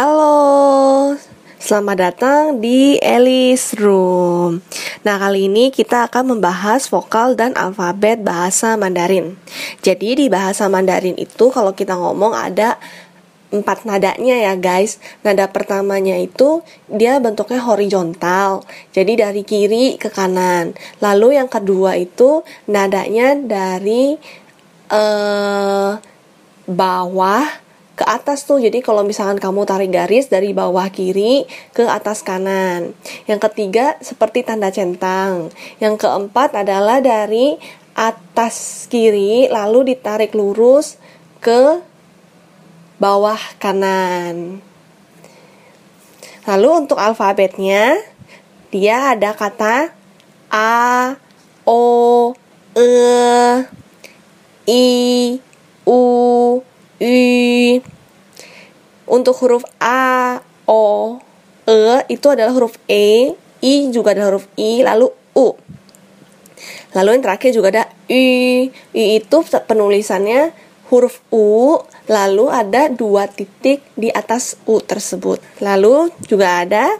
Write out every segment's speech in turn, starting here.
Halo, selamat datang di Elis Room. Nah, kali ini kita akan membahas vokal dan alfabet bahasa Mandarin. Jadi, di bahasa Mandarin itu, kalau kita ngomong ada empat nadanya ya guys. Nada pertamanya itu dia bentuknya horizontal. Jadi dari kiri ke kanan. Lalu yang kedua itu nadanya dari uh, bawah ke atas tuh. Jadi kalau misalkan kamu tarik garis dari bawah kiri ke atas kanan. Yang ketiga seperti tanda centang. Yang keempat adalah dari atas kiri lalu ditarik lurus ke bawah kanan. Lalu untuk alfabetnya dia ada kata a, o, e, i, u, i. Untuk huruf A, O, E itu adalah huruf E, I juga ada huruf I, lalu U. Lalu yang terakhir juga ada I. I itu penulisannya huruf U, lalu ada dua titik di atas U tersebut. Lalu juga ada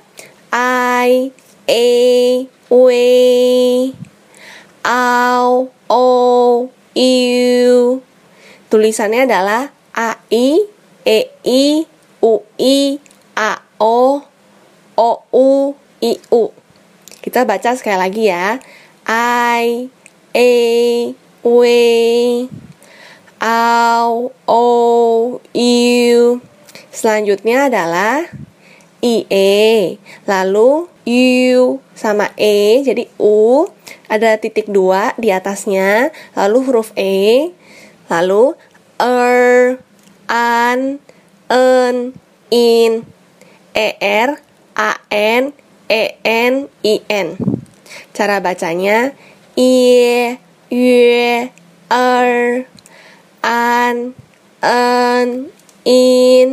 I, E, W, Au, O, U. Tulisannya adalah A, I, E, I, I A O O U I U. Kita baca sekali lagi ya. I E W A O U. Selanjutnya adalah I E. Lalu U sama E jadi U ada titik dua di atasnya lalu huruf E lalu er an en, in, er, an, en, in. Cara bacanya i, y, er, an, en, in.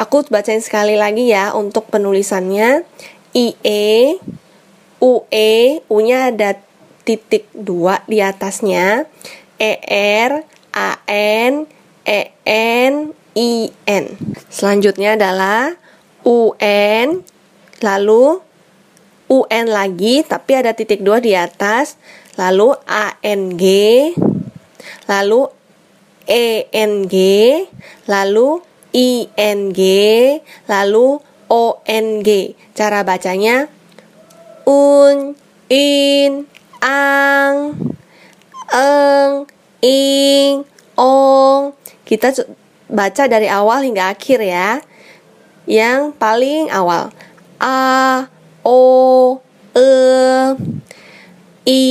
Aku bacain sekali lagi ya untuk penulisannya. I e, u e, u-nya ada titik dua di atasnya. E r, a n, e n, IN. Selanjutnya adalah UN, lalu UN lagi, tapi ada titik dua di atas, lalu ANG, lalu ENG, lalu ING, lalu ONG. Cara bacanya un, in, ang, eng, ing, ong. Kita baca dari awal hingga akhir ya. Yang paling awal A O E I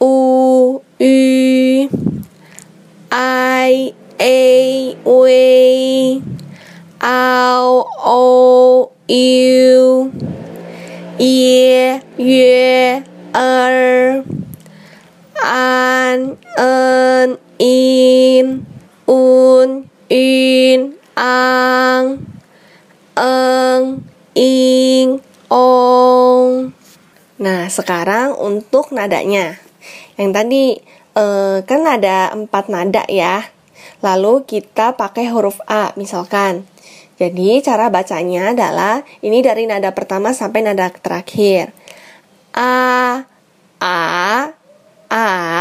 U I I A W ao o u ye ye er an en in un in, ang, eng, ing, ong. Nah, sekarang untuk nadanya. Yang tadi eh, kan ada empat nada ya. Lalu kita pakai huruf A misalkan. Jadi cara bacanya adalah ini dari nada pertama sampai nada terakhir. A, A, A, A.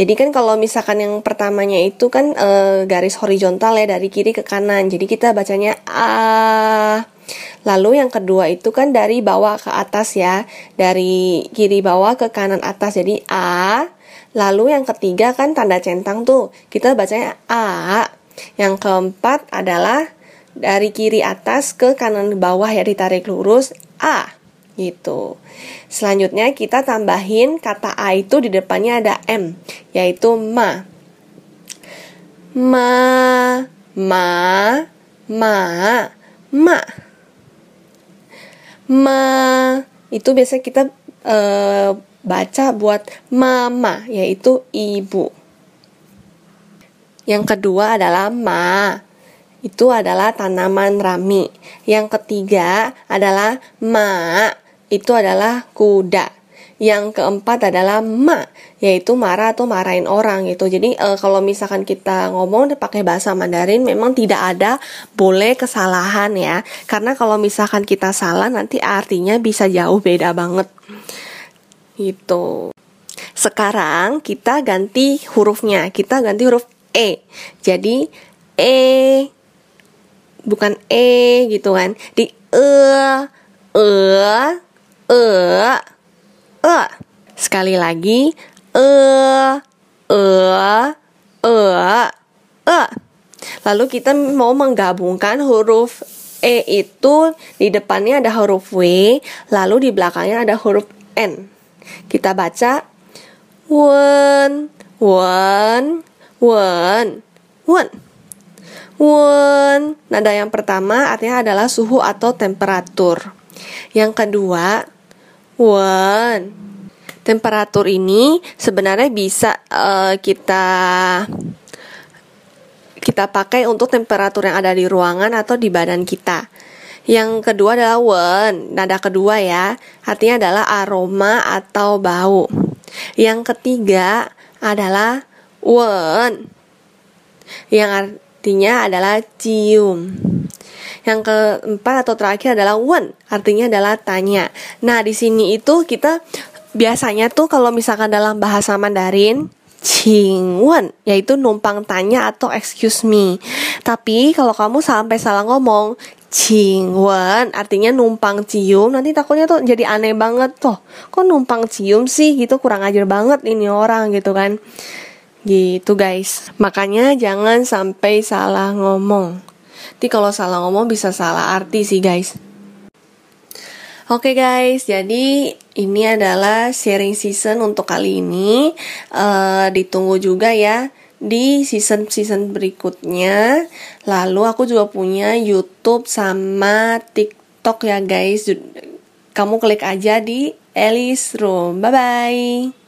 Jadi kan kalau misalkan yang pertamanya itu kan e, garis horizontal ya dari kiri ke kanan. Jadi kita bacanya a. Lalu yang kedua itu kan dari bawah ke atas ya. Dari kiri bawah ke kanan atas. Jadi a. Lalu yang ketiga kan tanda centang tuh. Kita bacanya a. Yang keempat adalah dari kiri atas ke kanan bawah ya ditarik lurus a gitu. Selanjutnya kita tambahin kata A itu di depannya ada M, yaitu ma. Ma, ma, ma, ma. Ma itu biasa kita e, baca buat mama, yaitu ibu. Yang kedua adalah ma, itu adalah tanaman rami. Yang ketiga adalah ma, itu adalah kuda. yang keempat adalah ma, yaitu marah atau marahin orang gitu. Jadi uh, kalau misalkan kita ngomong pakai bahasa Mandarin memang tidak ada boleh kesalahan ya. Karena kalau misalkan kita salah nanti artinya bisa jauh beda banget. Gitu. Sekarang kita ganti hurufnya. Kita ganti huruf E. Jadi E bukan E gitu kan. Di E E E E. Sekali lagi E E E E. Lalu kita mau menggabungkan huruf E itu di depannya ada huruf W, lalu di belakangnya ada huruf N. Kita baca Wen, wen, wen, wen. Wen. Nada yang pertama artinya adalah suhu atau temperatur. Yang kedua, wen. Temperatur ini sebenarnya bisa uh, kita kita pakai untuk temperatur yang ada di ruangan atau di badan kita. Yang kedua adalah wen, nada kedua ya, artinya adalah aroma atau bau. Yang ketiga adalah wen. Yang artinya adalah cium. Yang keempat atau terakhir adalah wen, artinya adalah tanya. Nah, di sini itu kita biasanya tuh kalau misalkan dalam bahasa Mandarin Wen yaitu numpang tanya atau excuse me. Tapi kalau kamu sampai salah ngomong Cingwen artinya numpang cium nanti takutnya tuh jadi aneh banget tuh. Kok numpang cium sih gitu? Kurang ajar banget ini orang gitu kan. Gitu guys. Makanya jangan sampai salah ngomong nanti kalau salah ngomong bisa salah arti sih guys Oke okay guys, jadi ini adalah sharing season untuk kali ini. Uh, ditunggu juga ya di season-season berikutnya. Lalu aku juga punya YouTube sama TikTok ya guys. Kamu klik aja di Alice Room. Bye bye.